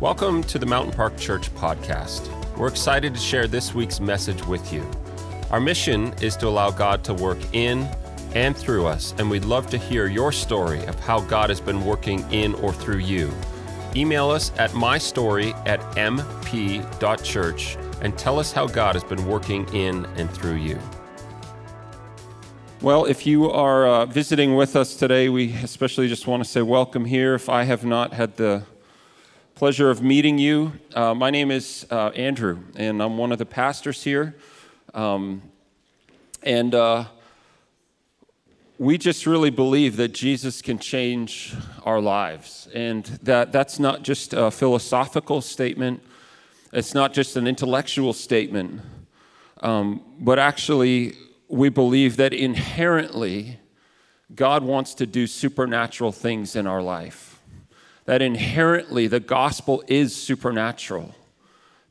Welcome to the Mountain Park Church podcast. We're excited to share this week's message with you. Our mission is to allow God to work in and through us, and we'd love to hear your story of how God has been working in or through you. Email us at mystory at mp.church and tell us how God has been working in and through you. Well, if you are uh, visiting with us today, we especially just want to say welcome here. If I have not had the pleasure of meeting you. Uh, my name is uh, Andrew, and I'm one of the pastors here. Um, and uh, we just really believe that Jesus can change our lives, and that that's not just a philosophical statement. It's not just an intellectual statement, um, but actually, we believe that inherently, God wants to do supernatural things in our life that inherently the gospel is supernatural,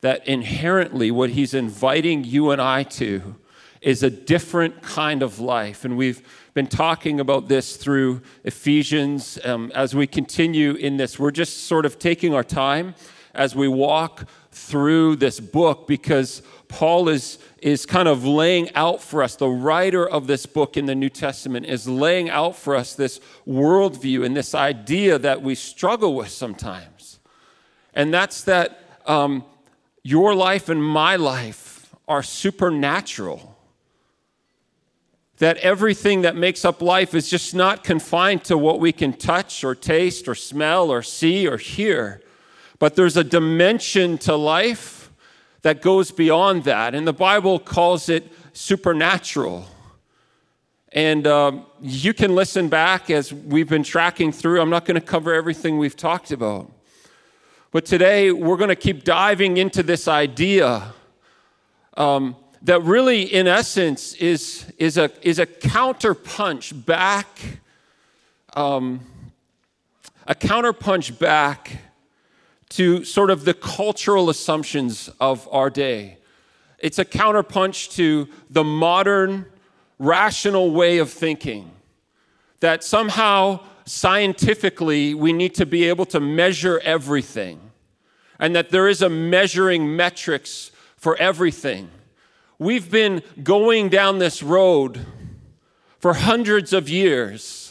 that inherently what he's inviting you and I to is a different kind of life. And we've been talking about this through Ephesians. Um, as we continue in this, we're just sort of taking our time as we walk through this book because Paul is, is kind of laying out for us, the writer of this book in the New Testament is laying out for us this worldview and this idea that we struggle with sometimes. And that's that um, your life and my life are supernatural. That everything that makes up life is just not confined to what we can touch or taste or smell or see or hear, but there's a dimension to life that goes beyond that. And the Bible calls it supernatural. And um, you can listen back as we've been tracking through. I'm not going to cover everything we've talked about. But today, we're going to keep diving into this idea um, that really, in essence, is, is, a, is a counterpunch back, um, a counterpunch back to sort of the cultural assumptions of our day. It's a counterpunch to the modern rational way of thinking that somehow scientifically we need to be able to measure everything and that there is a measuring metrics for everything. We've been going down this road for hundreds of years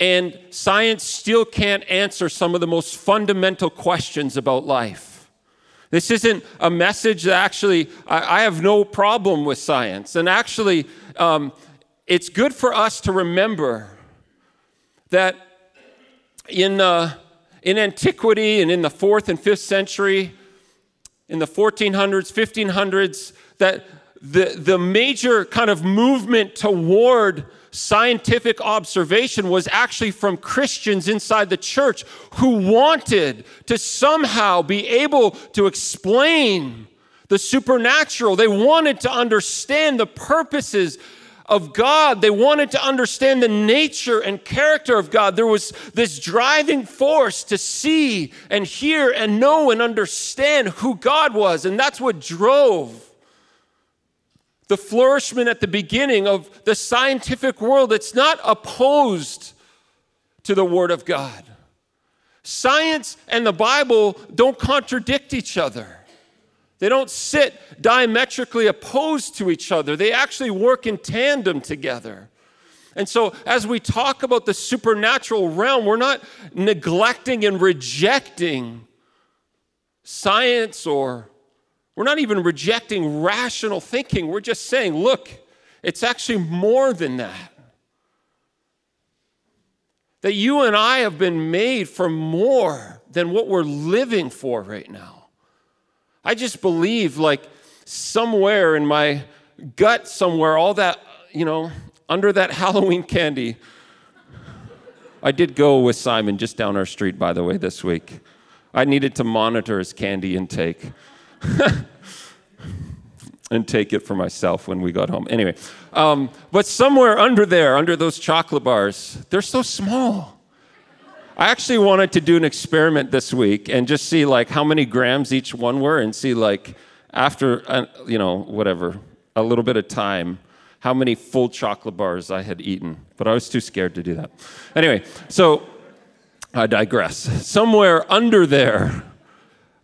and science still can't answer some of the most fundamental questions about life. This isn't a message that actually, I, I have no problem with science. And actually, um, it's good for us to remember that in, uh, in antiquity and in the fourth and fifth century, in the 1400s, 1500s, that the, the major kind of movement toward scientific observation was actually from Christians inside the church who wanted to somehow be able to explain the supernatural. They wanted to understand the purposes of God. They wanted to understand the nature and character of God. There was this driving force to see and hear and know and understand who God was. And that's what drove the flourishment at the beginning of the scientific world. It's not opposed to the Word of God. Science and the Bible don't contradict each other. They don't sit diametrically opposed to each other. They actually work in tandem together. And so, as we talk about the supernatural realm, we're not neglecting and rejecting science or we're not even rejecting rational thinking. We're just saying, look, it's actually more than that. That you and I have been made for more than what we're living for right now. I just believe, like, somewhere in my gut, somewhere, all that, you know, under that Halloween candy. I did go with Simon just down our street, by the way, this week. I needed to monitor his candy intake. and take it for myself when we got home. Anyway, um, but somewhere under there, under those chocolate bars, they're so small. I actually wanted to do an experiment this week and just see like how many grams each one were, and see like after uh, you know whatever a little bit of time how many full chocolate bars I had eaten. But I was too scared to do that. Anyway, so I digress. Somewhere under there,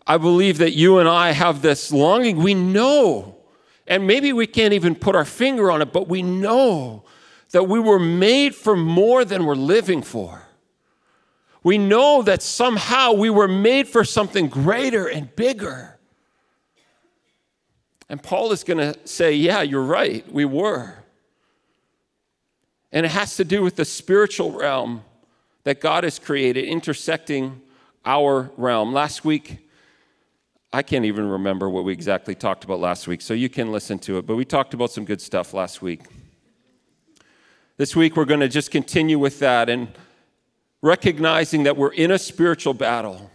I believe that you and I have this longing. We know, and maybe we can't even put our finger on it, but we know that we were made for more than we're living for. We know that somehow we were made for something greater and bigger. And Paul is going to say, Yeah, you're right, we were. And it has to do with the spiritual realm that God has created intersecting our realm. Last week, I can't even remember what we exactly talked about last week, so you can listen to it, but we talked about some good stuff last week. This week, we're going to just continue with that and recognizing that we're in a spiritual battle.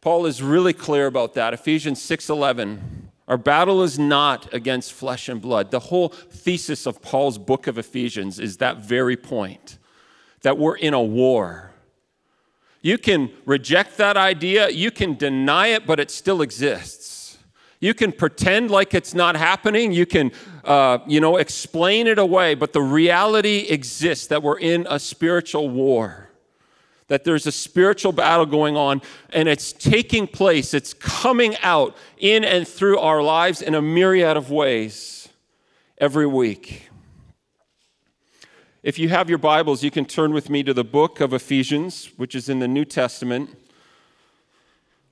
Paul is really clear about that. Ephesians 6:11. Our battle is not against flesh and blood. The whole thesis of Paul's book of Ephesians is that very point that we're in a war. You can reject that idea, you can deny it, but it still exists. You can pretend like it's not happening. You can, uh, you know, explain it away, but the reality exists that we're in a spiritual war, that there's a spiritual battle going on, and it's taking place. It's coming out in and through our lives in a myriad of ways every week. If you have your Bibles, you can turn with me to the book of Ephesians, which is in the New Testament.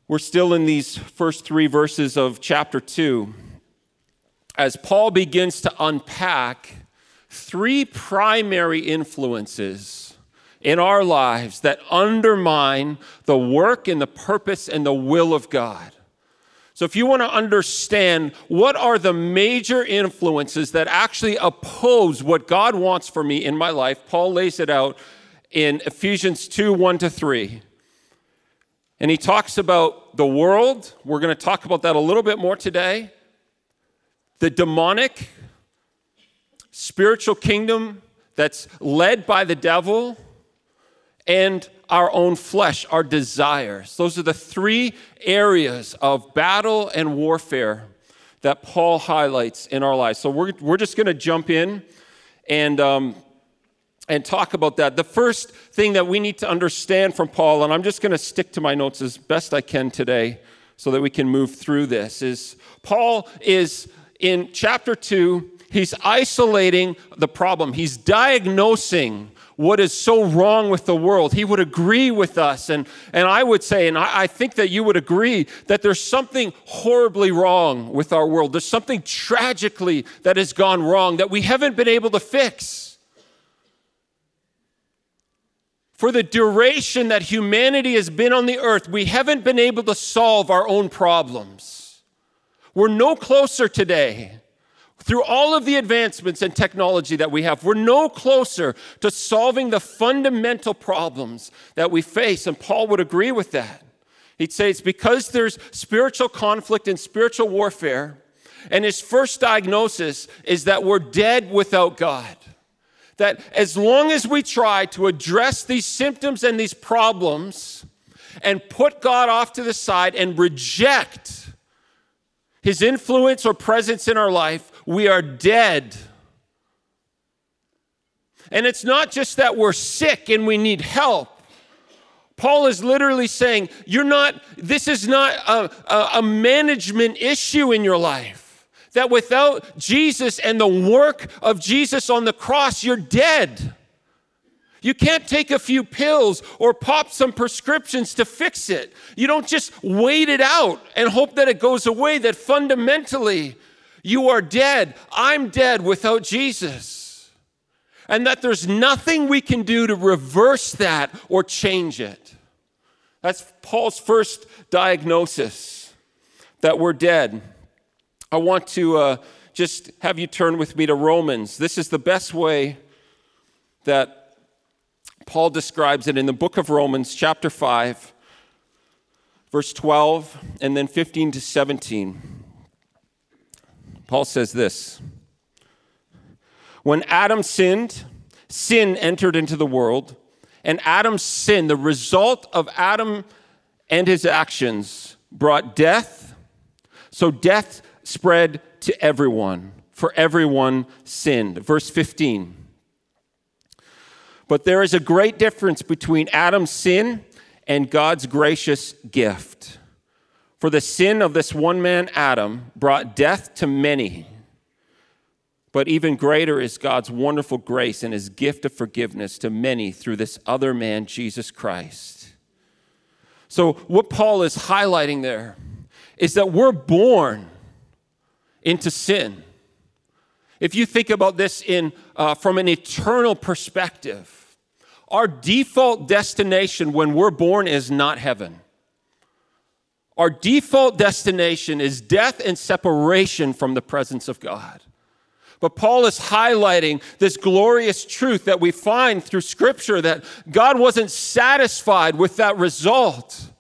We're still in these first three verses of chapter 2 as Paul begins to unpack three primary influences in our lives that undermine the work and the purpose and the will of God. So, if you want to understand what are the major influences that actually oppose what God wants for me in my life, Paul lays it out in Ephesians 2 1 to 3. And he talks about the world. We're going to talk about that a little bit more today. The demonic spiritual kingdom that's led by the devil and our own flesh, our desires. Those are the three areas of battle and warfare that Paul highlights in our lives. So we're, we're just going to jump in and um, and talk about that. The first thing that we need to understand from Paul, and I'm just going to stick to my notes as best I can today so that we can move through this, is Paul is in chapter 2, he's isolating the problem, he's diagnosing what is so wrong with the world. He would agree with us. And, and I would say, and I, I, think that you would agree, that there's something horribly wrong with our world. There's something tragically that has gone wrong that we haven't been able to fix. For the duration that humanity has been on the earth, we haven't been able to solve our own problems. We're no closer today. Through all of the advancements and technology that we have, we're no closer to solving the fundamental problems that we face. And Paul would agree with that. He'd say it's because there's spiritual conflict and spiritual warfare. And his first diagnosis is that we're dead without God that as long as we try to address these symptoms and these problems and put God off to the side and reject his influence or presence in our life, we are dead. And it's not just that we're sick and we need help. Paul is literally saying, You're not, this is not a, a, a management issue in your life that without Jesus and the work of Jesus on the cross, you're dead. You can't take a few pills or pop some prescriptions to fix it. You don't just wait it out and hope that it goes away, that fundamentally you are dead. I'm dead without Jesus. And that there's nothing we can do to reverse that or change it. That's Paul's first diagnosis that we're dead. I want to uh, just have you turn with me to Romans. This is the best way that Paul describes it in the book of Romans, chapter 5, verse 12, and then 15 to 17. Paul says this When Adam sinned, sin entered into the world, and Adam's sin, the result of Adam and his actions, brought death. So death spread to everyone, for everyone sinned. Verse 15. But there is a great difference between Adam's sin and God's gracious gift. For the sin of this one man, Adam, brought death to many. But even greater is God's wonderful grace and his gift of forgiveness to many through this other man, Jesus Christ. So, what Paul is highlighting there is that we're born into sin. If you think about this in, uh, from an eternal perspective, our default destination when we're born is not heaven. Our default destination is death and separation from the presence of God. But Paul is highlighting this glorious truth that we find through Scripture that God wasn't satisfied with that result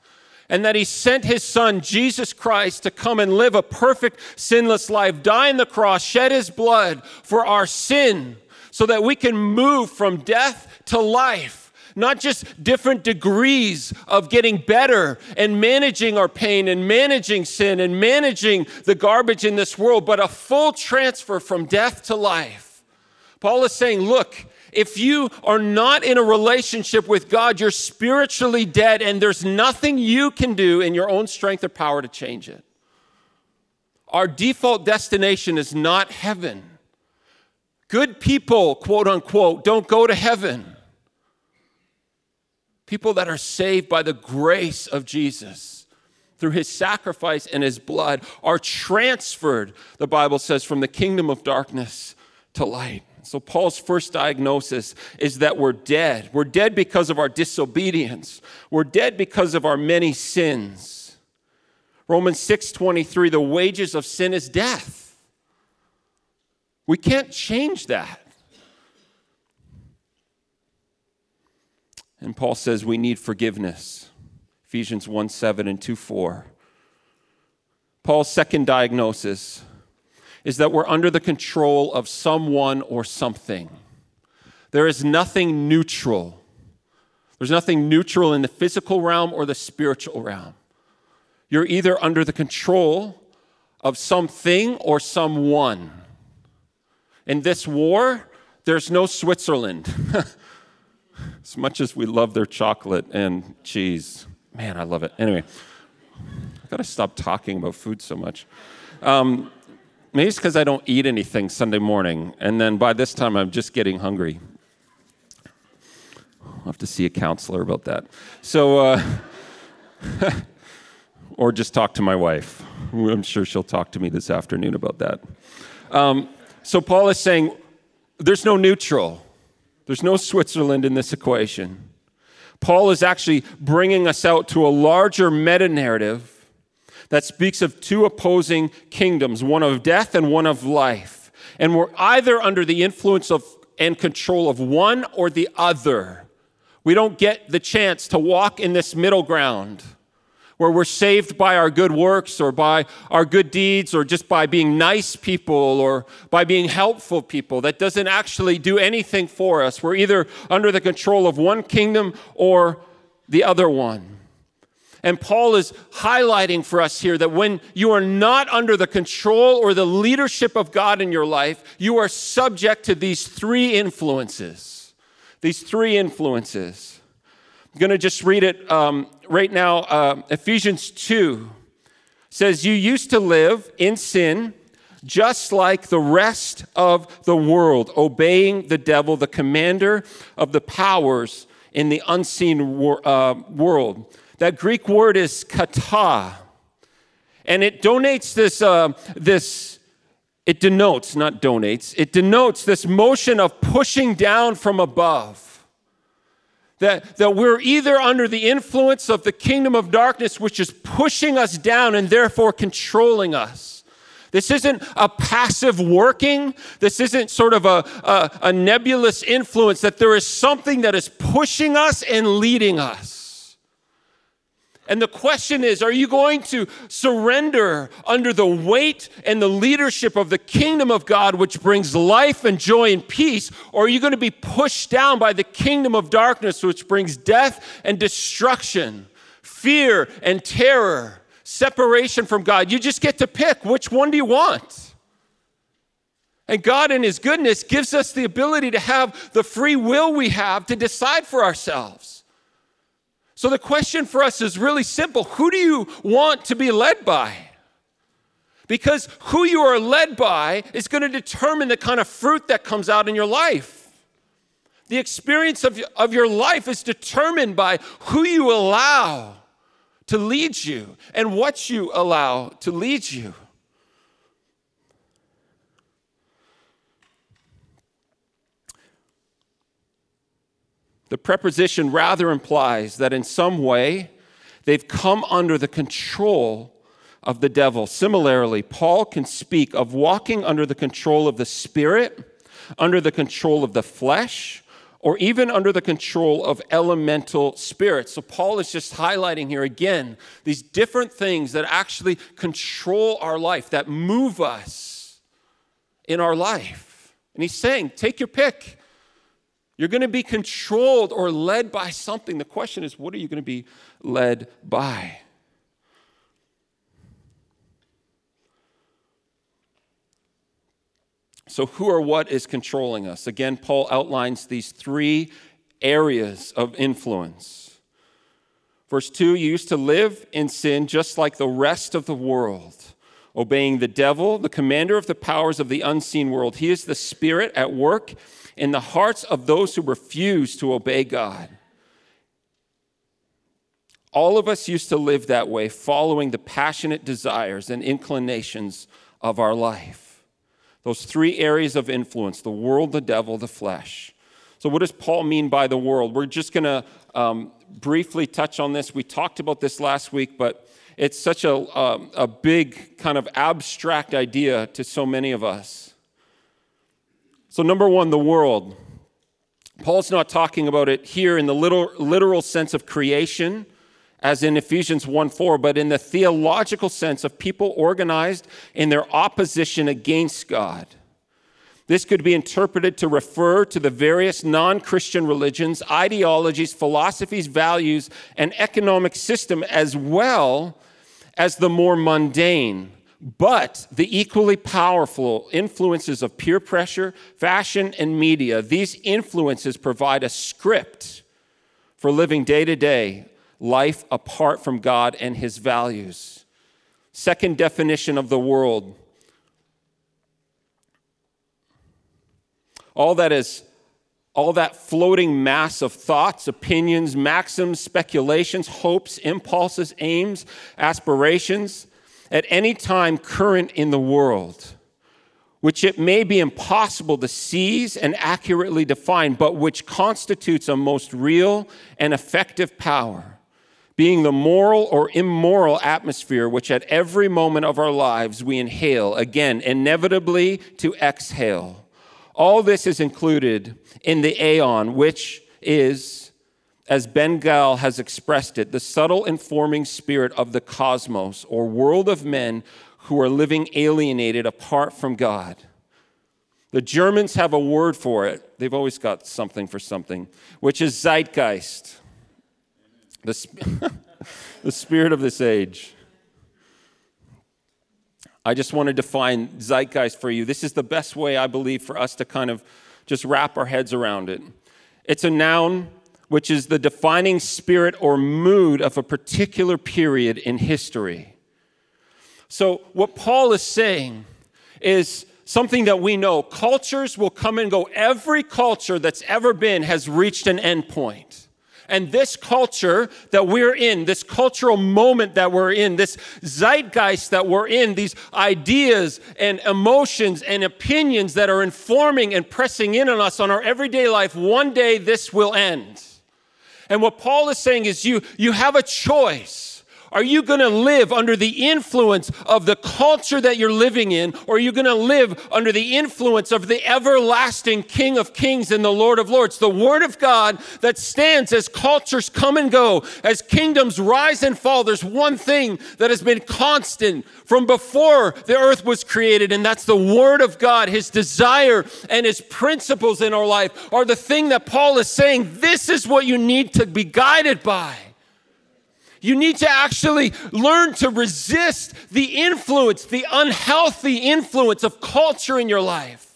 and that he sent his son, Jesus Christ, to come and live a perfect, sinless life, die on the cross, shed his blood for our sin, so that we can move from death to life. Not just different degrees of getting better and managing our pain and managing sin and managing the garbage in this world, but a full transfer from death to life. Paul is saying, look, if you are not in a relationship with God, you're spiritually dead, and there's nothing you can do in your own strength or power to change it. Our default destination is not heaven. Good people, quote unquote, don't go to heaven. People that are saved by the grace of Jesus through his sacrifice and his blood are transferred, the Bible says, from the kingdom of darkness to light. So, Paul's first diagnosis is that we're dead. We're dead because of our disobedience, we're dead because of our many sins. Romans 6:23 the wages of sin is death. We can't change that. And Paul says we need forgiveness. Ephesians 1 7 and 2 4. Paul's second diagnosis is that we're under the control of someone or something. There is nothing neutral. There's nothing neutral in the physical realm or the spiritual realm. You're either under the control of something or someone. In this war, there's no Switzerland. as much as we love their chocolate and cheese, man, I love it. Anyway, I gotta stop talking about food so much. Um, Maybe it's because I don't eat anything Sunday morning, and then by this time I'm just getting hungry. I'll have to see a counselor about that. So, uh, or just talk to my wife. I'm sure she'll talk to me this afternoon about that. Um, so, Paul is saying there's no neutral, there's no Switzerland in this equation. Paul is actually bringing us out to a larger meta narrative that speaks of two opposing kingdoms, one of death and one of life. And we're either under the influence of and control of one or the other. We don't get the chance to walk in this middle ground where we're saved by our good works or by our good deeds or just by being nice people or by being helpful people. That doesn't actually do anything for us. We're either under the control of one kingdom or the other one. And Paul is highlighting for us here that when you are not under the control or the leadership of God in your life, you are subject to these three influences. These three influences. I'm going to just read it um, right now. Uh, Ephesians 2 says, You used to live in sin just like the rest of the world, obeying the devil, the commander of the powers in the unseen wor- uh, world. That Greek word is kata, and it donates this, uh, this, it denotes, not donates, it denotes this motion of pushing down from above. That, that we're either under the influence of the kingdom of darkness, which is pushing us down and therefore controlling us. This isn't a passive working. This isn't sort of a, a, a nebulous influence, that there is something that is pushing us and leading us. And the question is are you going to surrender under the weight and the leadership of the kingdom of God, which brings life and joy and peace? Or are you going to be pushed down by the kingdom of darkness, which brings death and destruction, fear and terror, separation from God? You just get to pick which one do you want? And God, in His goodness, gives us the ability to have the free will we have to decide for ourselves. So the question for us is really simple Who do you want to be led by? Because who you are led by is going to determine the kind of fruit that comes out in your life. The experience of, of your life is determined by who you allow to lead you and what you allow to lead you. The preposition rather implies that in some way they've come under the control of the devil. Similarly, Paul can speak of walking under the control of the Spirit, under the control of the flesh, or even under the control of elemental spirits. So, Paul is just highlighting here again these different things that actually control our life, that move us in our life. And he's saying, take your pick. You're going to be controlled or led by something. The question is, what are you going to be led by? So, who or what is controlling us? Again, Paul outlines these three areas of influence. Verse 2 You used to live in sin just like the rest of the world, obeying the devil, the commander of the powers of the unseen world. He is the spirit at work in the hearts of those who refuse to obey God. All of us used to live that way, following the passionate desires and inclinations of our life. Those three areas of influence the world, the devil, the flesh. So, what does Paul mean by the world? We're just going to um, briefly touch on this. We talked about this last week, but it's such a, a, a big, kind of abstract idea to so many of us. So, number one, the world. Paul's not talking about it here in the literal, literal sense of creation, as in Ephesians 1 4, but in the theological sense of people organized in their opposition against God. This could be interpreted to refer to the various non Christian religions, ideologies, philosophies, values, and economic system, as well as the more mundane, but the equally powerful influences of peer pressure, fashion, and media, these influences provide a script for living day to day life apart from God and his values. Second definition of the world all that is all that floating mass of thoughts, opinions, maxims, speculations, hopes, impulses, aims, aspirations at any time current in the world, which it may be impossible to seize and accurately define, but which constitutes a most real and effective power, being the moral or immoral atmosphere which at every moment of our lives we inhale, again, inevitably to exhale. All this is included in the aeon, which is as Bengel has expressed it, the subtle informing spirit of the cosmos or world of men who are living alienated apart from God. The Germans have a word for it. They've always got something for something, which is zeitgeist, the, sp- the spirit of this age. I just want to define zeitgeist for you. This is the best way, I believe, for us to kind of just wrap our heads around it. It's a noun which is the defining spirit or mood of a particular period in history. So, what Paul is saying is something that we know cultures will come and go. Every culture that's ever been has reached an end point. And this culture that we're in, this cultural moment that we're in, this zeitgeist that we're in, these ideas and emotions and opinions that are informing and pressing in on us on our everyday life, one day this will end. And what Paul is saying is you, you have a choice. Are you going to live under the influence of the culture that you're living in, or are you going to live under the influence of the everlasting King of Kings and the Lord of Lords? The Word of God that stands as cultures come and go, as kingdoms rise and fall. There's one thing that has been constant from before the earth was created, and that's the Word of God. His desire and His principles in our life are the thing that Paul is saying this is what you need to be guided by. You need to actually learn to resist the influence, the unhealthy influence of culture in your life.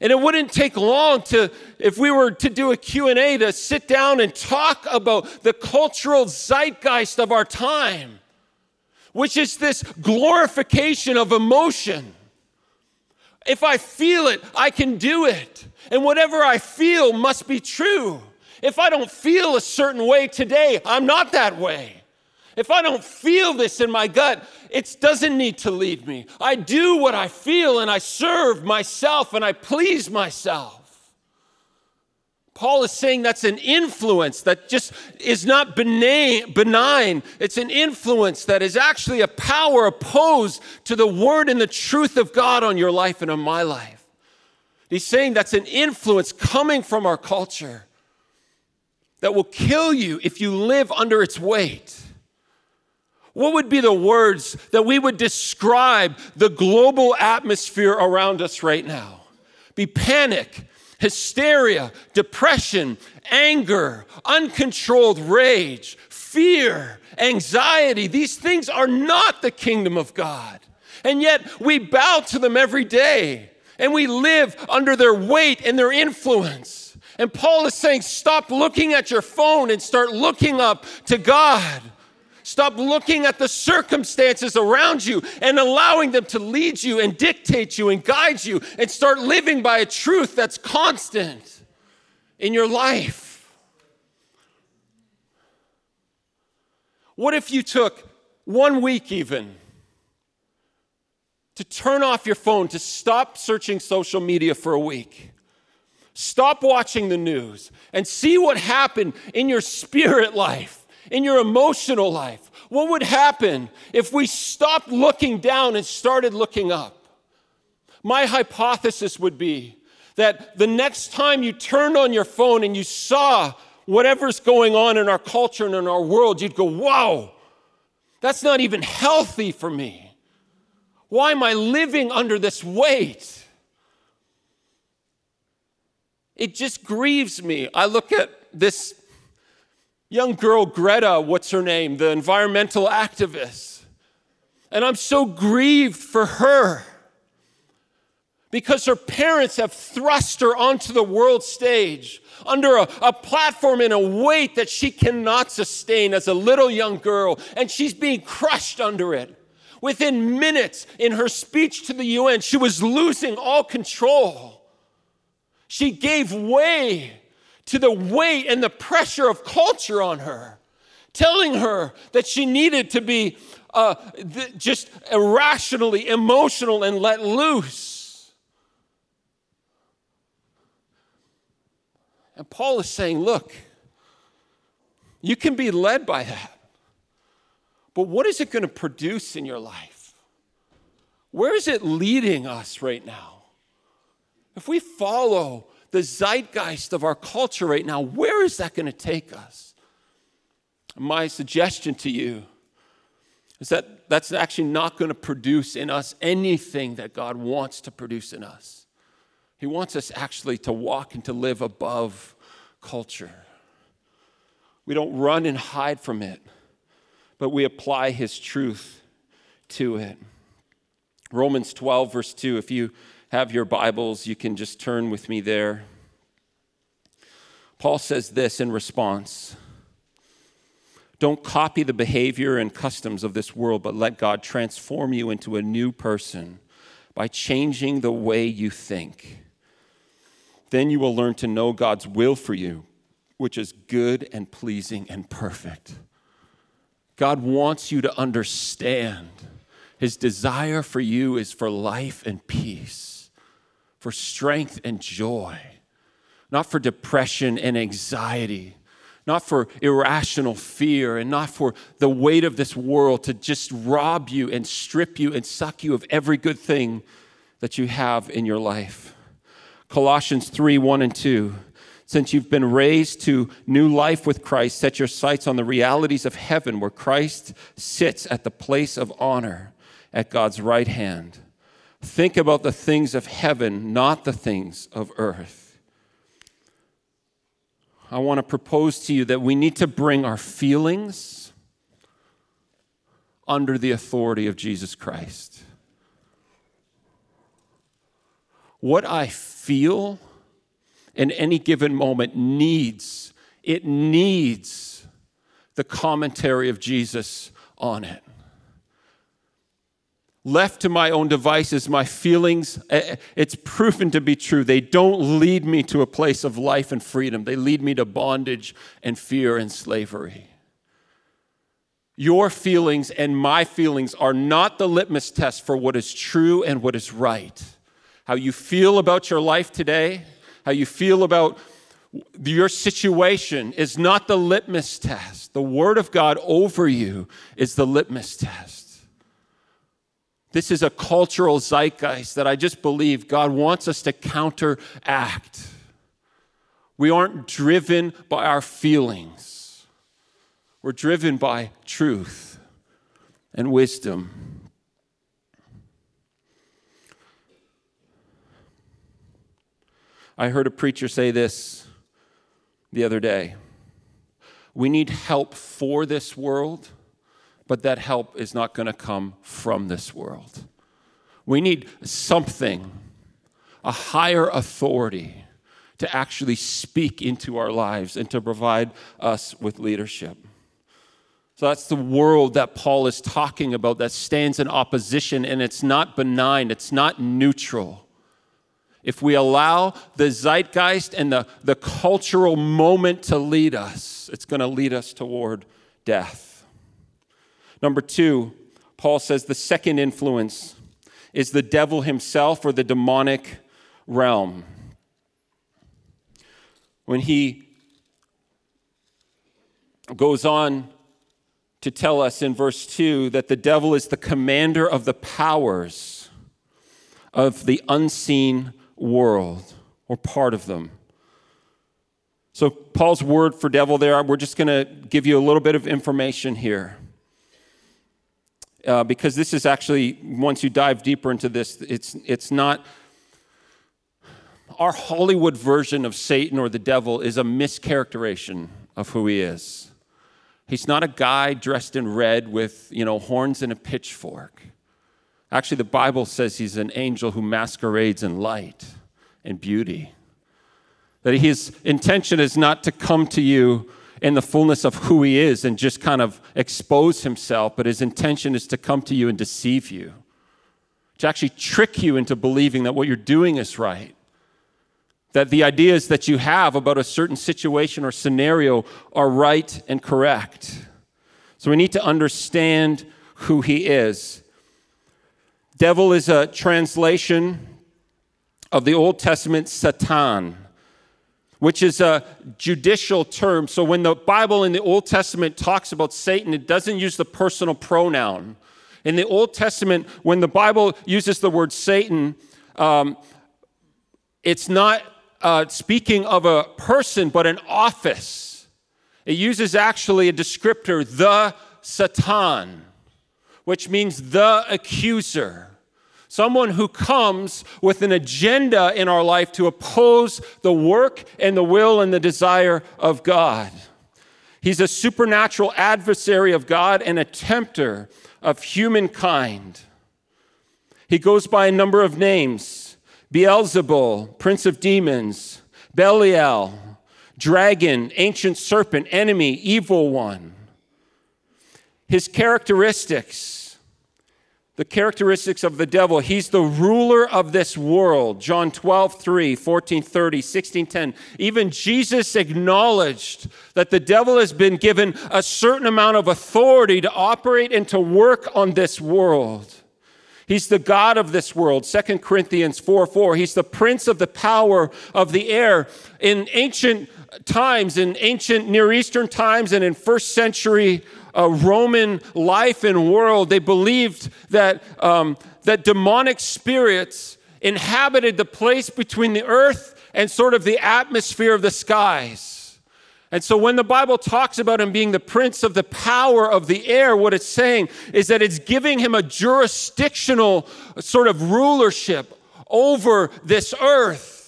And it wouldn't take long to, if we were to do a Q&A, to sit down and talk about the cultural zeitgeist of our time, which is this glorification of emotion. If I feel it, I can do it. And whatever I feel must be true. If I don't feel a certain way today, I'm not that way. If I don't feel this in my gut, it doesn't need to lead me. I do what I feel and I serve myself and I please myself. Paul is saying that's an influence that just is not benign. It's an influence that is actually a power opposed to the word and the truth of God on your life and on my life. He's saying that's an influence coming from our culture that will kill you if you live under its weight. What would be the words that we would describe the global atmosphere around us right now? Be panic, hysteria, depression, anger, uncontrolled rage, fear, anxiety. These things are not the kingdom of God. And yet we bow to them every day and we live under their weight and their influence. And Paul is saying, stop looking at your phone and start looking up to God. Stop looking at the circumstances around you and allowing them to lead you and dictate you and guide you and start living by a truth that's constant in your life. What if you took one week even to turn off your phone, to stop searching social media for a week? Stop watching the news and see what happened in your spirit life in your emotional life? What would happen if we stopped looking down and started looking up? My hypothesis would be that the next time you turned on your phone and you saw whatever's going on in our culture and in our world, you'd go, Whoa, that's not even healthy for me. Why am I living under this weight? It just grieves me. I look at this young girl, Greta, what's her name, the environmental activist. And I'm so grieved for her because her parents have thrust her onto the world stage under a, a, platform and a weight that she cannot sustain as a little young girl, and she's being crushed under it. Within minutes in her speech to the UN, she was losing all control. She gave way to the weight and the pressure of culture on her, telling her that she needed to be uh, th- just irrationally emotional and let loose. And Paul is saying, look, you can be led by that. But what is it going to produce in your life? Where is it leading us right now? If we follow the zeitgeist of our culture right now, where is that going to take us? My suggestion to you is that that's actually not going to produce in us anything that God wants to produce in us. He wants us actually to walk and to live above culture. We don't run and hide from it, but we apply His truth to it. Romans 12, verse 2, if you have your Bibles, you can just turn with me there. Paul says this in response Don't copy the behavior and customs of this world, but let God transform you into a new person by changing the way you think. Then you will learn to know God's will for you, which is good and pleasing and perfect. God wants you to understand. His desire for you is for life and peace for strength and joy, not for depression and anxiety, not for irrational fear, and not for the weight of this world to just rob you and strip you and suck you of every good thing that you have in your life. Colossians 3 1 and 2. Since you've been raised to new life with Christ, set your sights on the realities of heaven where Christ sits at the place of honor at God's right hand. Think about the things of heaven, not the things of earth. I want to propose to you that we need to bring our feelings under the authority of Jesus Christ. what I feel in any given moment needs, it needs the commentary of Jesus on it. Left to my own devices, my feelings, eh, eh, it's proven to be true. They don't lead me to a place of life and freedom. They lead me to bondage and fear and slavery. Your feelings and my feelings are not the litmus test for what is true and what is right. How you feel about your life today, how you feel about your situation is not the litmus test. The Word of God over you is the litmus test. This is a cultural zeitgeist that I just believe God wants us to counteract. We aren't driven by our feelings, we're driven by truth and wisdom. I heard a preacher say this the other day. We need help for this world but that help is not going to come from this world. We need something, a higher authority, to actually speak into our lives and to provide us with leadership. So that's the world that Paul is talking about that stands in opposition, and it's not benign, it's not neutral. If we allow the zeitgeist and the, the cultural moment to lead us, it's going to lead us toward death. Number two, Paul says the second influence is the devil himself or the demonic realm. When he goes on to tell us in verse 2 that the devil is the commander of the powers of the unseen world, or part of them. So, Paul's word for devil there, we're just going to give you a little bit of information here uh, because this is actually, once you dive deeper into this, it's, it's not. Our Hollywood version of Satan or the devil is a mischaracterization of who he is. He's not a guy dressed in red with, you know, horns and a pitchfork. Actually, the Bible says he's an angel who masquerades in light and beauty. That his intention is not to come to you in the fullness of who he is and just kind of expose himself, but his intention is to come to you and deceive you, to actually trick you into believing that what you're doing is right. That the ideas that you have about a certain situation or scenario are right and correct. So we need to understand who he is. Devil is a translation of the Old Testament Satan which is a judicial term. So when the Bible in the Old Testament talks about Satan, it doesn't use the personal pronoun. In the Old Testament, when the Bible uses the word Satan, um, it's not uh, speaking of a person, but an office. It uses actually a descriptor, the Satan, which means the accuser someone who comes with an agenda in our life to oppose the work and the will and the desire of God. He's a supernatural adversary of God and a tempter of humankind. He goes by a number of names Beelzebul, prince of demons, Belial, dragon, ancient serpent, enemy, evil one. His characteristics the characteristics of the devil. He's the ruler of this world. John 12, 3, 14, 30, 16, 10. Even Jesus acknowledged that the devil has been given a certain amount of authority to operate and to work on this world. He's the God of this world. 2 Corinthians 4 4. He's the prince of the power of the air. In ancient times, in ancient Near Eastern times, and in first century uh, Roman life and world, they believed that, um, that demonic spirits inhabited the place between the earth and sort of the atmosphere of the skies. And so when the Bible talks about him being the prince of the power of the air, what it's saying is that it's giving him a jurisdictional sort of rulership over this earth.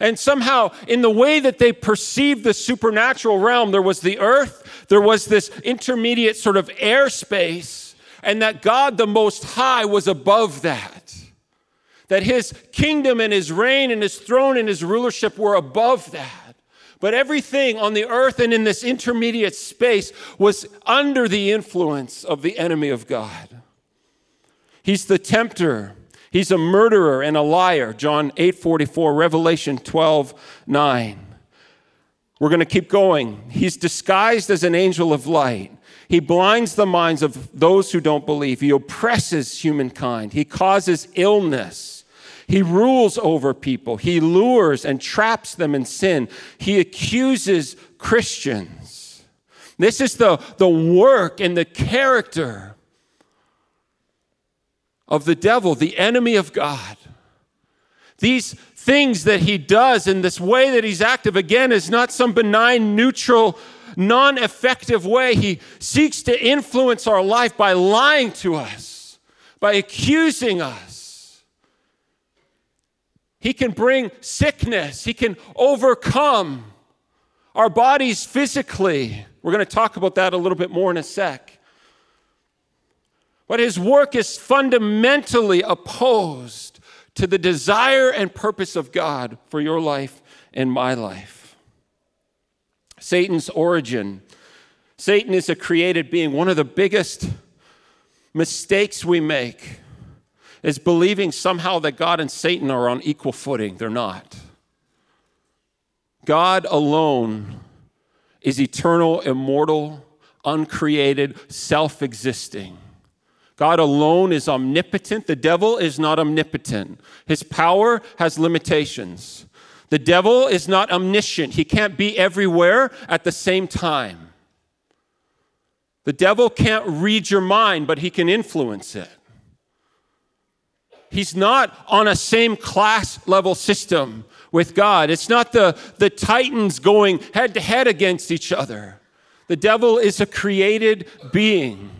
And somehow, in the way that they perceived the supernatural realm, there was the earth, there was this intermediate sort of airspace, and that God the Most High was above that. that his kingdom and his reign and his throne and his rulership were above that. But everything on the earth and in this intermediate space was under the influence of the enemy of God. He's the tempter. He's a murderer and a liar. John 8:44, Revelation 12:9. We're going to keep going. He's disguised as an angel of light. He blinds the minds of those who don't believe. He oppresses humankind. He causes illness. He rules over people. He lures and traps them in sin. He accuses Christians. This is the, the work and the character of the devil, the enemy of God. These things that he does in this way that he's active, again, is not some benign, neutral, non effective way. He seeks to influence our life by lying to us, by accusing us. He can bring sickness, he can overcome our bodies physically. We're going to talk about that a little bit more in a sec. But his work is fundamentally opposed to the desire and purpose of God for your life and my life. Satan's origin. Satan is a created being. One of the biggest mistakes we make is believing somehow that God and Satan are on equal footing. They're not. God alone is eternal, immortal, uncreated, self existing. God alone is omnipotent. The devil is not omnipotent. His power has limitations. The devil is not omniscient, he can't be everywhere at the same time. The devil can't read your mind, but he can influence it. He's not on a same class level system with God. It's not the, the titans going head to head against each other. The devil is a created being.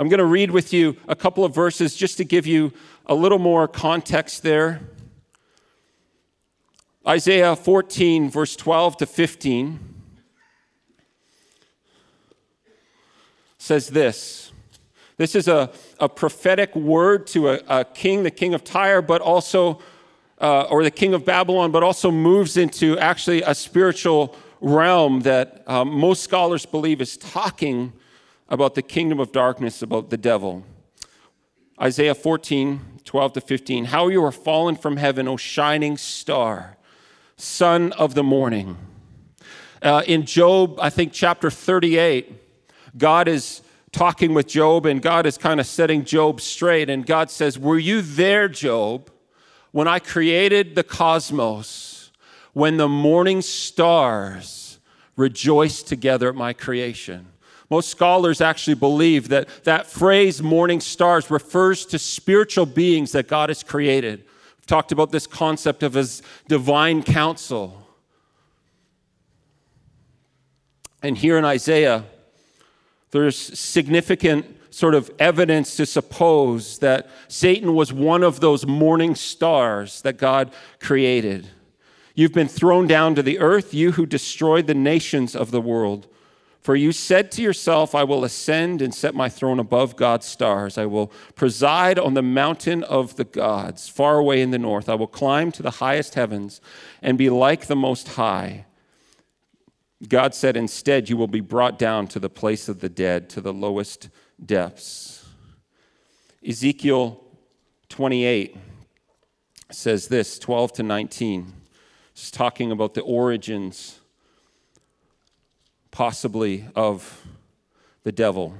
I'm going to read with you a couple of verses just to give you a little more context there. Isaiah 14, verse 12 to 15 says this. This is a, a prophetic word to a, a king, the king of Tyre, but also, uh, or the king of Babylon, but also moves into actually a spiritual realm that um, most scholars believe is talking about the kingdom of darkness, about the devil. Isaiah 14, 12 to 15. How you are fallen from heaven, O shining star son of the morning. Uh, in Job, I think chapter 38, God is talking with Job and God is kind of setting Job straight. And God says, Were you there, Job, when I created the cosmos, when the morning stars rejoiced together at my creation? Most scholars actually believe that that phrase, morning stars, refers to spiritual beings that God has created We've talked about this concept of his divine council. And here in Isaiah, there's significant sort of evidence to suppose that Satan was one of those morning stars that God created. You've been thrown down to the earth, you who destroyed the nations of the world. For you said to yourself, I will ascend and set my throne above God's stars. I will preside on the mountain of the gods, far away in the north. I will climb to the highest heavens and be like the Most High. God said, Instead, you will be brought down to the place of the dead, to the lowest depths. Ezekiel 28 says this 12 to 19. It's talking about the origins possibly of the devil.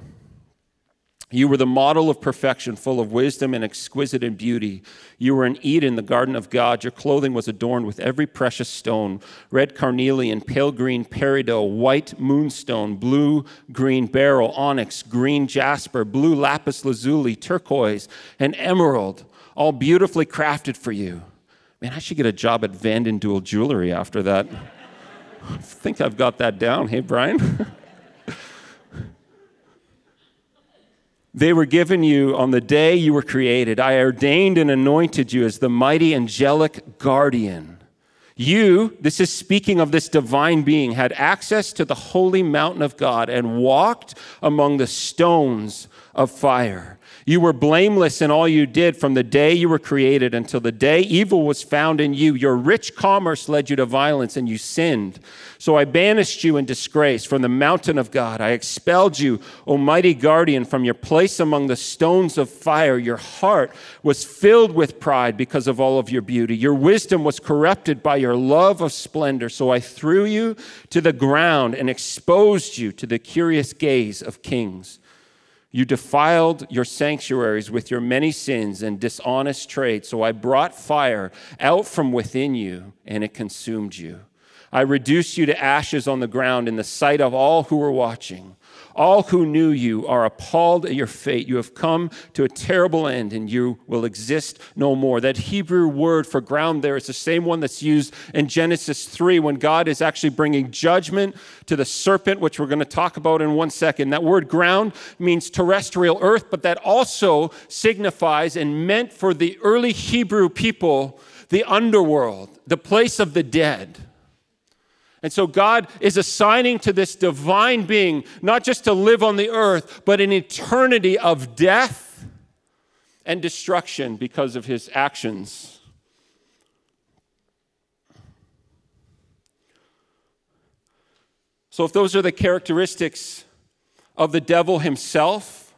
You were the model of perfection, full of wisdom and exquisite in beauty. You were in Eden, the garden of God. Your clothing was adorned with every precious stone red carnelian, pale green peridot, white moonstone, blue green beryl, onyx, green jasper, blue lapis lazuli, turquoise, and emerald, all beautifully crafted for you. Man, I should get a job at Vanden Duel Jewelry after that. I think I've got that down. Hey, Brian? they were given you on the day you were created. I ordained and anointed you as the mighty angelic guardian. You, this is speaking of this divine being, had access to the holy mountain of God and walked among the stones of fire. You were blameless in all you did from the day you were created until the day evil was found in you. Your rich commerce led you to violence, and you sinned. So I banished you in disgrace from the mountain of God. I expelled you, O mighty guardian, from your place among the stones of fire. Your heart was filled with pride because of all of your beauty. Your wisdom was corrupted by your love of splendor. So I threw you to the ground and exposed you to the curious gaze of kings. You defiled your sanctuaries with your many sins and dishonest trade. So I brought fire out from within you, and it consumed you. I reduced you to ashes on the ground in the sight of all who were watching. All who knew you are appalled at your fate. You have come to a terrible end and you will exist no more. That Hebrew word for ground there is the same one that's used in Genesis 3 when God is actually bringing judgment to the serpent, which we're going to talk about in one second. That word ground means terrestrial earth, but that also signifies and meant for the early Hebrew people the underworld, the place of the dead. And so God is assigning to this divine being not just to live on the earth, but an eternity of death and destruction because of his actions. So, if those are the characteristics of the devil himself,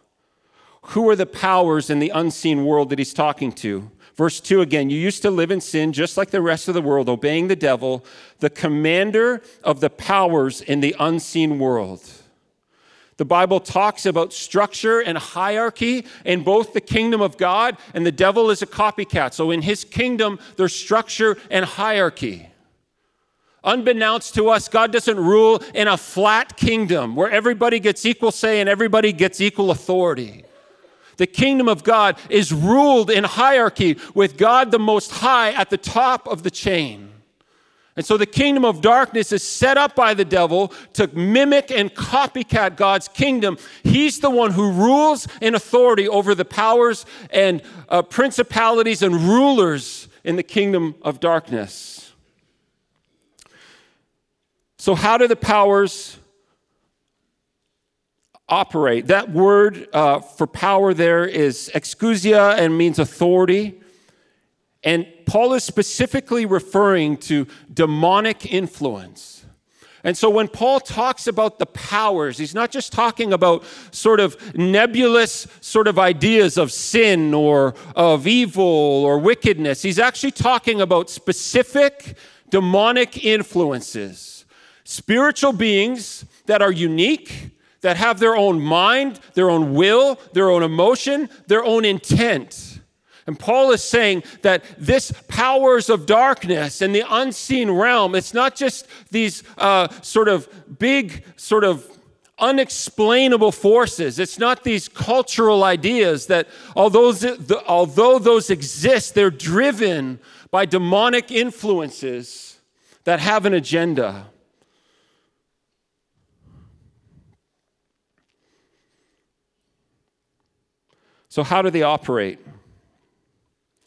who are the powers in the unseen world that he's talking to? Verse 2 again, you used to live in sin just like the rest of the world, obeying the devil, the commander of the powers in the unseen world. The Bible talks about structure and hierarchy in both the kingdom of God and the devil is a copycat. So in his kingdom, there's structure and hierarchy. Unbeknownst to us, God doesn't rule in a flat kingdom where everybody gets equal say and everybody gets equal authority. The kingdom of God is ruled in hierarchy with God the Most High at the top of the chain. And so the kingdom of darkness is set up by the devil to mimic and copycat God's kingdom. He's the one who rules in authority over the powers and uh, principalities and rulers in the kingdom of darkness. So, how do the powers operate. That word uh, for power there is exousia and means authority. And Paul is specifically referring to demonic influence. And so when Paul talks about the powers, he's not just talking about sort of nebulous sort of ideas of sin or of evil or wickedness. He's actually talking about specific demonic influences, spiritual beings that are unique that have their own mind, their own will, their own emotion, their own intent. And Paul is saying that this powers of darkness and the unseen realm, it's not just these uh, sort of big, sort of unexplainable forces. It's not these cultural ideas that, although, although those exist, they're driven by demonic influences that have an agenda. So, how do they operate?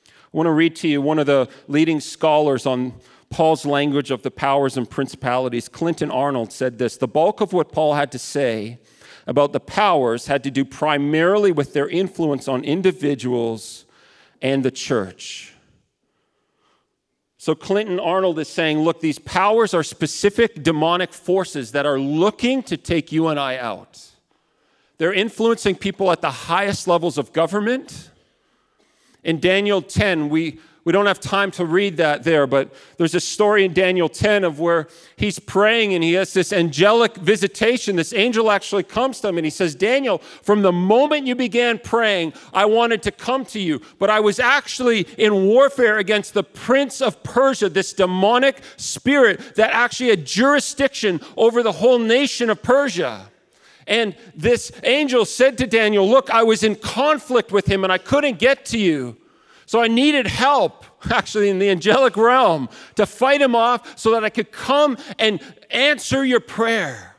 I want to read to you one of the leading scholars on Paul's language of the powers and principalities. Clinton Arnold said this The bulk of what Paul had to say about the powers had to do primarily with their influence on individuals and the church. So, Clinton Arnold is saying, look, these powers are specific demonic forces that are looking to take you and I out. They're influencing people at the highest levels of government. In Daniel 10, we, we don't have time to read that there, but there's a story in Daniel 10 of where he's praying and he has this angelic visitation. This angel actually comes to him and he says, Daniel, from the moment you began praying, I wanted to come to you, but I was actually in warfare against the prince of Persia, this demonic spirit that actually had jurisdiction over the whole nation of Persia. And this angel said to Daniel, Look, I was in conflict with him and I couldn't get to you. So I needed help, actually, in the angelic realm to fight him off so that I could come and answer your prayer.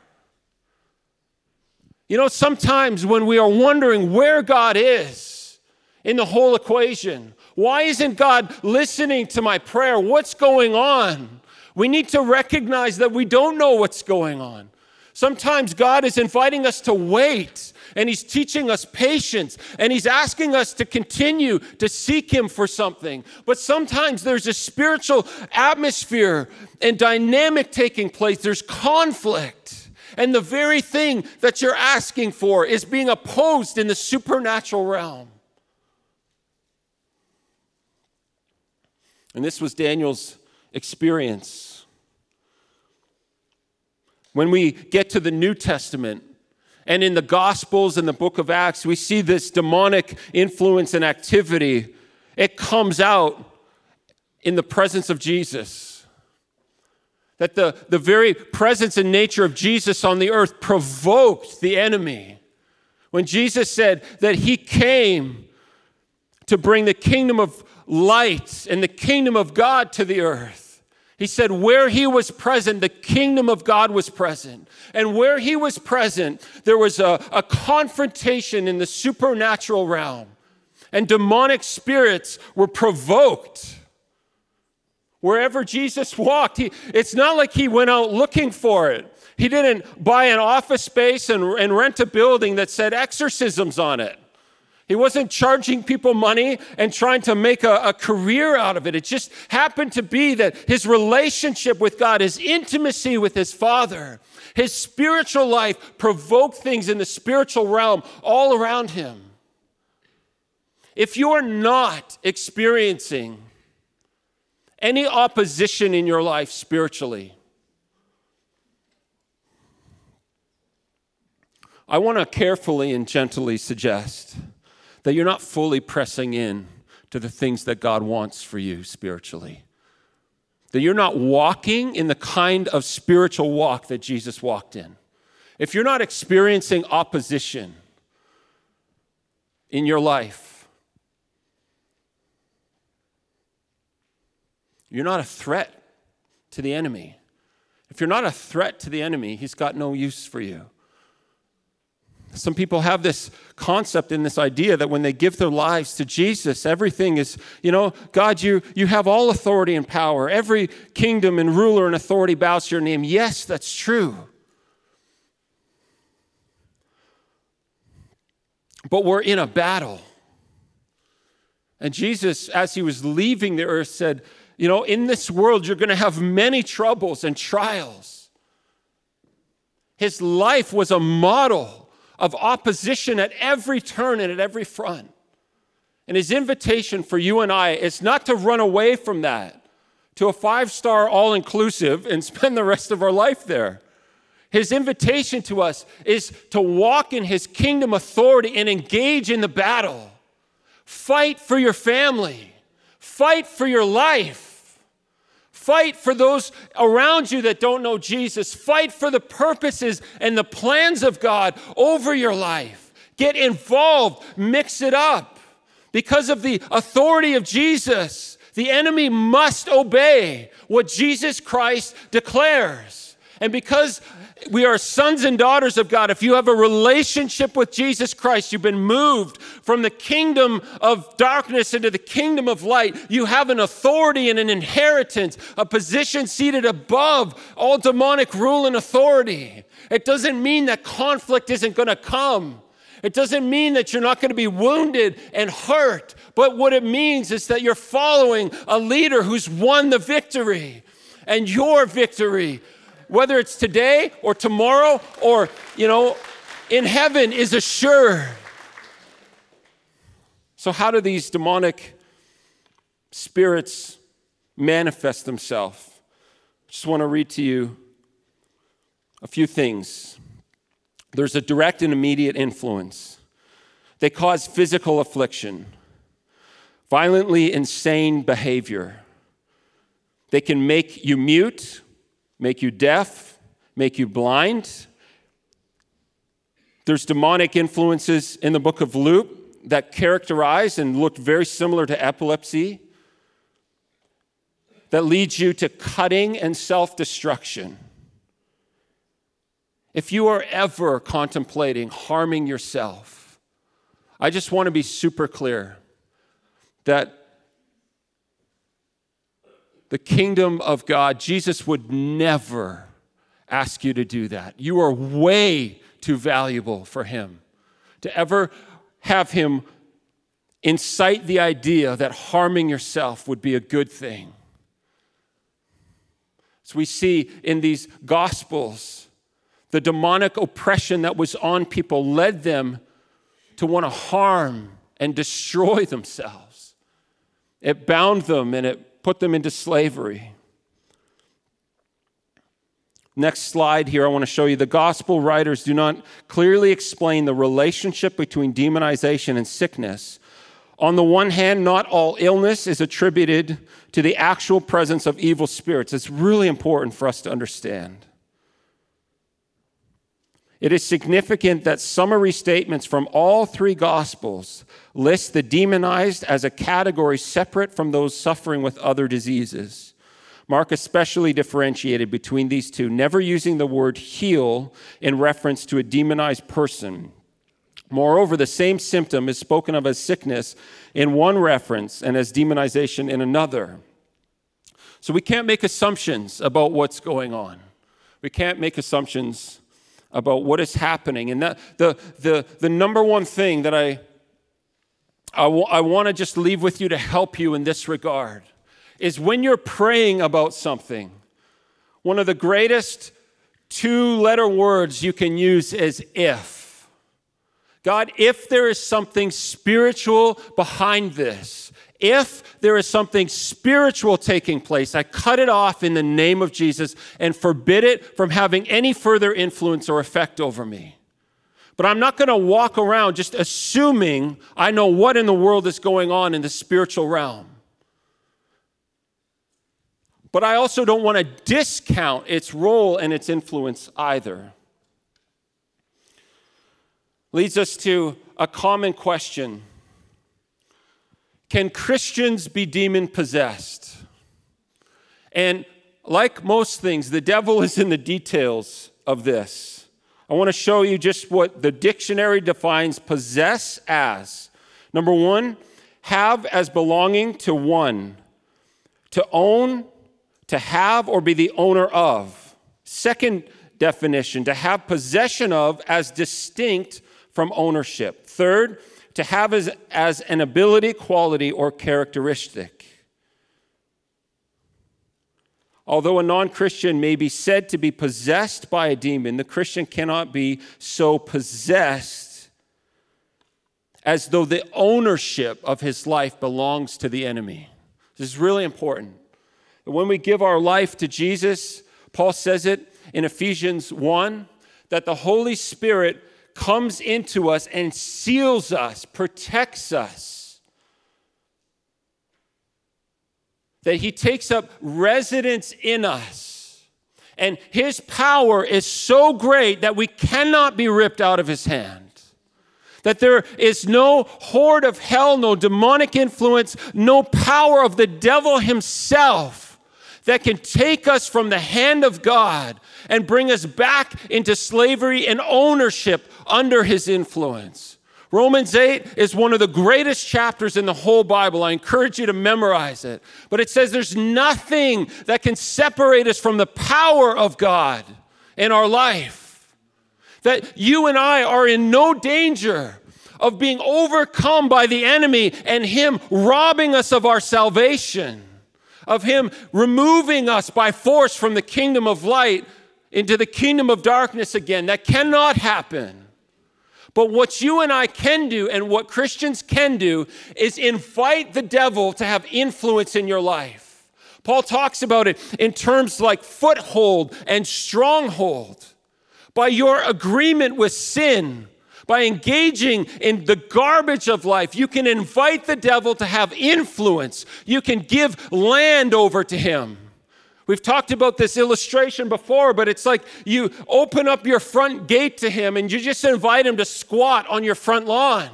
You know, sometimes when we are wondering where God is in the whole equation, why isn't God listening to my prayer? What's going on? We need to recognize that we don't know what's going on. Sometimes God is inviting us to wait and He's teaching us patience and He's asking us to continue to seek Him for something. But sometimes there's a spiritual atmosphere and dynamic taking place, there's conflict. And the very thing that you're asking for is being opposed in the supernatural realm. And this was Daniel's experience. When we get to the New Testament, and in the Gospels and the book of Acts, we see this demonic influence and activity. It comes out in the presence of Jesus. That the, the very presence and nature of Jesus on the earth provoked the enemy. When Jesus said that he came to bring the kingdom of light and the kingdom of God to the earth. He said, where he was present, the kingdom of God was present. And where he was present, there was a, a confrontation in the supernatural realm. And demonic spirits were provoked. Wherever Jesus walked, he, it's not like he went out looking for it. He didn't buy an office space and, and rent a building that said exorcisms on it. He wasn't charging people money and trying to make a, a, career out of it. It just happened to be that his relationship with God, his intimacy with his Father, his spiritual life provoked things in the spiritual realm all around him. If you're not experiencing any opposition in your life spiritually, I want to carefully and gently suggest that you're not fully pressing in to the things that God wants for you spiritually. That you're not walking in the kind of spiritual walk that Jesus walked in. If you're not experiencing opposition in your life, you're not a threat to the enemy. If you're not a threat to the enemy, he's got no use for you. Some people have this concept and this idea that when they give their lives to Jesus, everything is, you know, God, you, you have all authority and power. Every kingdom and ruler and authority bows to your name. Yes, that's true. But we're in a battle. And Jesus, as he was leaving the earth, said, You know, in this world, you're going to have many troubles and trials. His life was a model of opposition at every turn and at every front. And his invitation for you and I is not to run away from that to a five star all inclusive and spend the rest of our life there. His invitation to us is to walk in his kingdom authority and engage in the battle. Fight for your family, fight for your life. Fight for those around you that don't know Jesus. Fight for the purposes and the plans of God over your life. Get involved, mix it up. Because of the authority of Jesus, the enemy must obey what Jesus Christ declares. And because we are sons and daughters of God. If you have a relationship with Jesus Christ, you've been moved from the kingdom of darkness into the kingdom of light. You have an authority and an inheritance, a position seated above all demonic rule and authority. It doesn't mean that conflict isn't going to come. It doesn't mean that you're not going to be wounded and hurt, but what it means is that you're following a leader who's won the victory. And your victory whether it's today or tomorrow or, you know, in heaven is assured. So, how do these demonic spirits manifest themselves? I just want to read to you a few things. There's a direct and immediate influence. They cause physical affliction, violently insane behavior. They can make you mute make you deaf, make you blind. There's demonic influences in the book of Luke that characterize and look very similar to epilepsy that leads you to cutting and self destruction. If you are ever contemplating harming yourself, I just want to be super clear that the kingdom of God, Jesus would never, ask you to do that. You are way too valuable for Him to ever have Him incite the idea that harming yourself would be a good thing. As we see in these Gospels, the demonic oppression that was on people led them to want to harm and destroy themselves. It bound them and it put them into slavery. Next slide here, I want to show you the gospel writers do not clearly explain the relationship between demonization and sickness. On the one hand, not all illness is attributed to the actual presence of evil spirits. It's really important for us to understand. It is significant that summary statements from all three Gospels list the demonized as a category separate from those suffering with other diseases. Mark especially differentiated between these two, never using the word heal in reference to a demonized person. Moreover, the same symptom is spoken of as sickness in one reference and as demonization in another. So we can't make assumptions about what's going on. We can't make assumptions about what is happening. And that, the, the, the number one thing that I, I, w- I want to just leave with you to help you in this regard is when you're praying about something, one of the greatest two letter words you can use is if. God, if there is something spiritual behind this, if there is something spiritual taking place, I cut it off in the name of Jesus and forbid it from having any further influence or effect over me. But I'm not going to walk around just assuming I know what in the world is going on in the spiritual realm. But I also don't want to discount its role and its influence either. Leads us to a common question Can Christians be demon possessed? And like most things, the devil is in the details of this. I want to show you just what the dictionary defines possess as. Number one, have as belonging to one, to own, to have or be the owner of. Second definition, to have possession of as distinct from ownership. Third, to have as, as an ability, quality, or characteristic. Although a non Christian may be said to be possessed by a demon, the Christian cannot be so possessed as though the ownership of his life belongs to the enemy. This is really important. When we give our life to Jesus, Paul says it in Ephesians 1 that the Holy Spirit comes into us and seals us, protects us. That he takes up residence in us. And his power is so great that we cannot be ripped out of his hand that there is no horde of hell, no demonic influence, no power of the devil himself that can take us from the hand of God and bring us back into slavery and ownership under his influence. Romans 8 is one of the greatest chapters in the whole Bible. I encourage you to memorize it. But it says there's nothing that can separate us from the power of God in our life. That you and I are in no danger of being overcome by the enemy and him robbing us of our salvation of Him removing us by force from the kingdom of light into the kingdom of darkness again. That cannot happen. But what you and I can do, and what Christians can do, is invite the devil to have influence in your life. Paul talks about it in terms like foothold and stronghold. By your agreement with sin, by engaging in the garbage of life, you can invite the devil to have influence. You can give land over to him. We've talked about this illustration before, but it's like you open up your front gate to him and you just invite him to squat on your front lawn.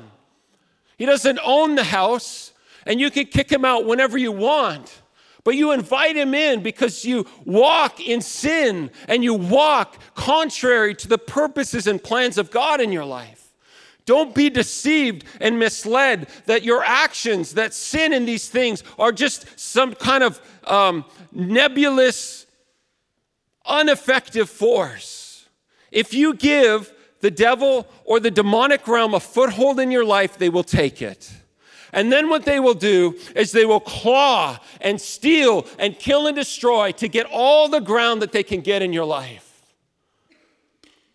He doesn't own the house, and you can kick him out whenever you want. But you invite him in because you walk in sin and you walk contrary to the purposes and plans of God in your life. Don't be deceived and misled that your actions, that sin in these things, are just some kind of um, nebulous ineffective force. If you give the devil or the demonic realm a foothold in your life, they will take it. And then what they will do is they will claw and steal and kill and destroy to get all the ground that they can get in your life.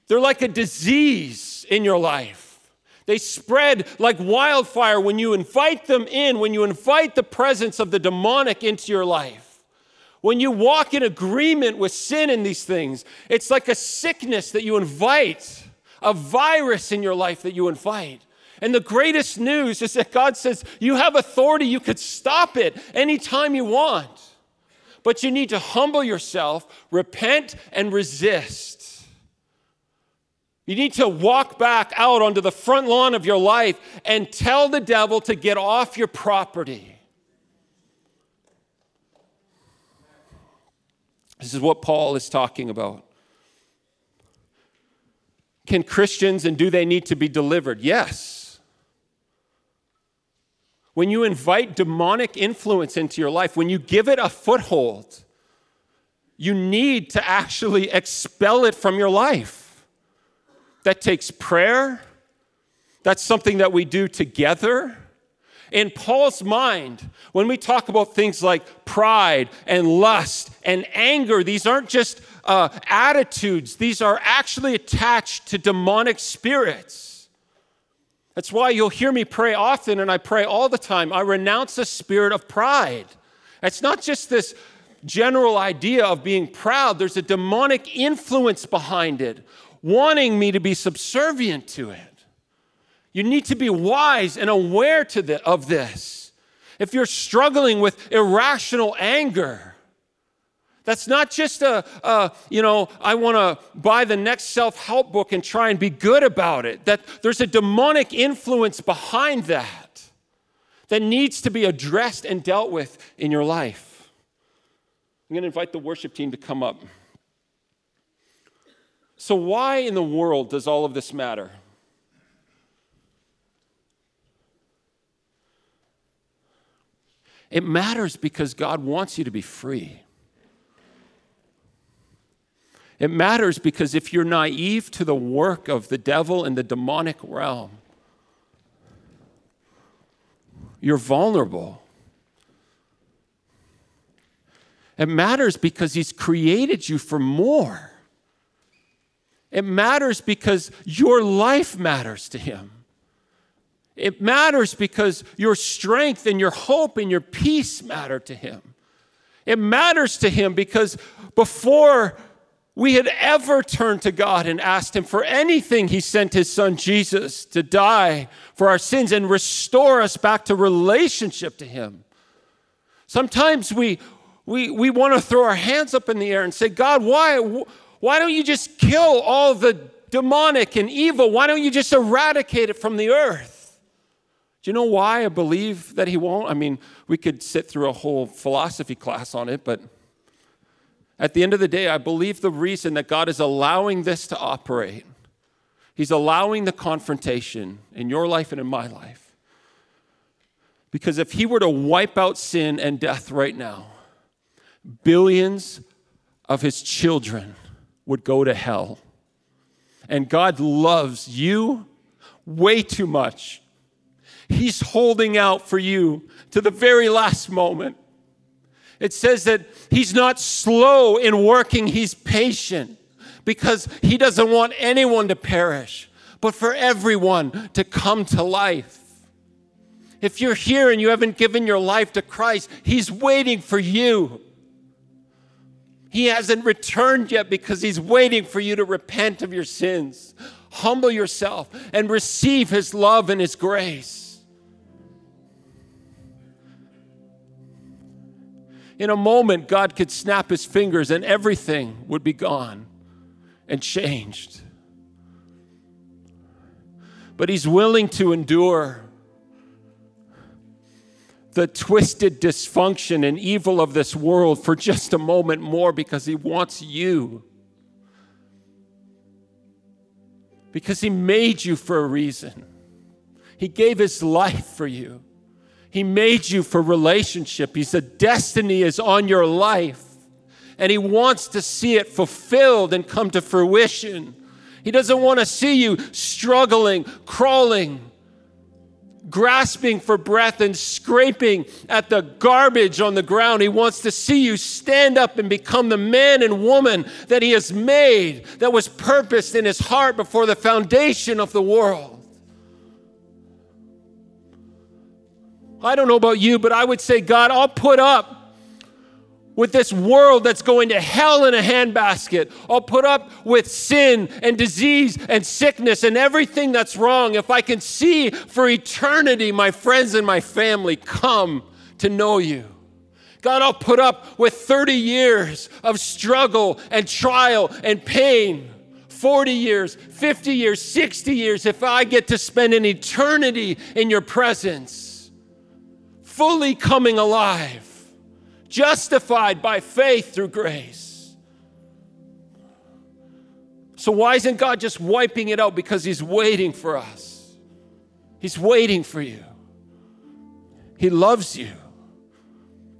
They're like a disease in your life. They spread like wildfire when you invite them in, when you invite the presence of the demonic into your life. When you walk in agreement with sin in these things, it's like a sickness that you invite, a virus in your life that you invite. And the greatest news is that God says you have authority, you could stop it anytime you want. But you need to humble yourself, repent, and resist. You need to walk back out onto the front lawn of your life and tell the devil to get off your property. This is what Paul is talking about. Can Christians and do they need to be delivered? Yes. When you invite demonic influence into your life, when you give it a foothold, you need to actually expel it from your life. That takes prayer. That's something that we do together. In Paul's mind, when we talk about things like pride and lust and anger, these aren't just uh, attitudes, these are actually attached to demonic spirits. That's why you'll hear me pray often, and I pray all the time. I renounce the spirit of pride. It's not just this general idea of being proud, there's a demonic influence behind it, wanting me to be subservient to it. You need to be wise and aware to the, of this. If you're struggling with irrational anger, that's not just a, a you know, I want to buy the next self help book and try and be good about it. That there's a demonic influence behind that that needs to be addressed and dealt with in your life. I'm going to invite the worship team to come up. So, why in the world does all of this matter? It matters because God wants you to be free. It matters because if you're naive to the work of the devil and the demonic realm, you're vulnerable. It matters because he's created you for more. It matters because your life matters to him. It matters because your strength and your hope and your peace matter to him. It matters to him because before we had ever turned to God and asked Him for anything, He sent His Son Jesus to die for our sins and restore us back to relationship to Him. Sometimes we, we, we want to throw our hands up in the air and say, God, why, why don't you just kill all the demonic and evil? Why don't you just eradicate it from the earth? Do you know why I believe that He won't? I mean, we could sit through a whole philosophy class on it, but at the end of the day, I believe the reason that God is allowing this to operate, He's allowing the confrontation in your life and in my life. Because if He were to wipe out sin and death right now, billions of His children would go to hell. And God loves you way too much. He's holding out for you to the very last moment. It says that he's not slow in working, he's patient because he doesn't want anyone to perish, but for everyone to come to life. If you're here and you haven't given your life to Christ, he's waiting for you. He hasn't returned yet because he's waiting for you to repent of your sins, humble yourself, and receive his love and his grace. In a moment, God could snap his fingers and everything would be gone and changed. But he's willing to endure the twisted dysfunction and evil of this world for just a moment more because he wants you. Because he made you for a reason. He gave his life for you. He made you for relationship. He said, Destiny is on your life. and He wants to see it fulfilled and come to fruition. He doesn't want to see you struggling, crawling, grasping for breath and scraping at the garbage on the ground. He wants to see you stand up and become the man and woman that He has made, that was purposed in His heart before the foundation of the world. I don't know about you, but I would say, God, I'll put up with this world that's going to hell in a handbasket. I'll put up with sin and disease and sickness and everything that's wrong if I can see for eternity my friends and my family come to know you. God, I'll put up with 30 years of struggle and trial and pain. 40 years, 50 years, 60 years, if I get to spend an eternity in your presence, fully coming alive justified by faith through grace. So, why isn't God just wiping it out? Because He's waiting for us. He's waiting for you. He loves you.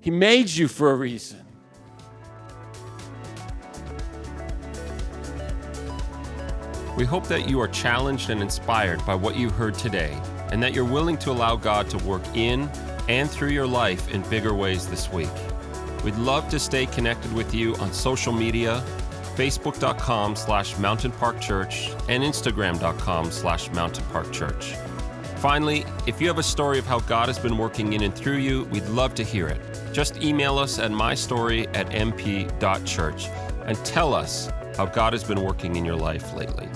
He made you for a reason. We hope that you are challenged and inspired by what you heard today, and that you're willing to allow God to work in and through your life in bigger ways this week. We'd love to stay connected with you on social media, facebook.com slash mountain park church and instagram.com slash mountain park church. Finally, if you have a story of how God has been working in and through you, we'd love to hear it. Just email us at mystory at mp.church and tell us how God has been working in your life lately.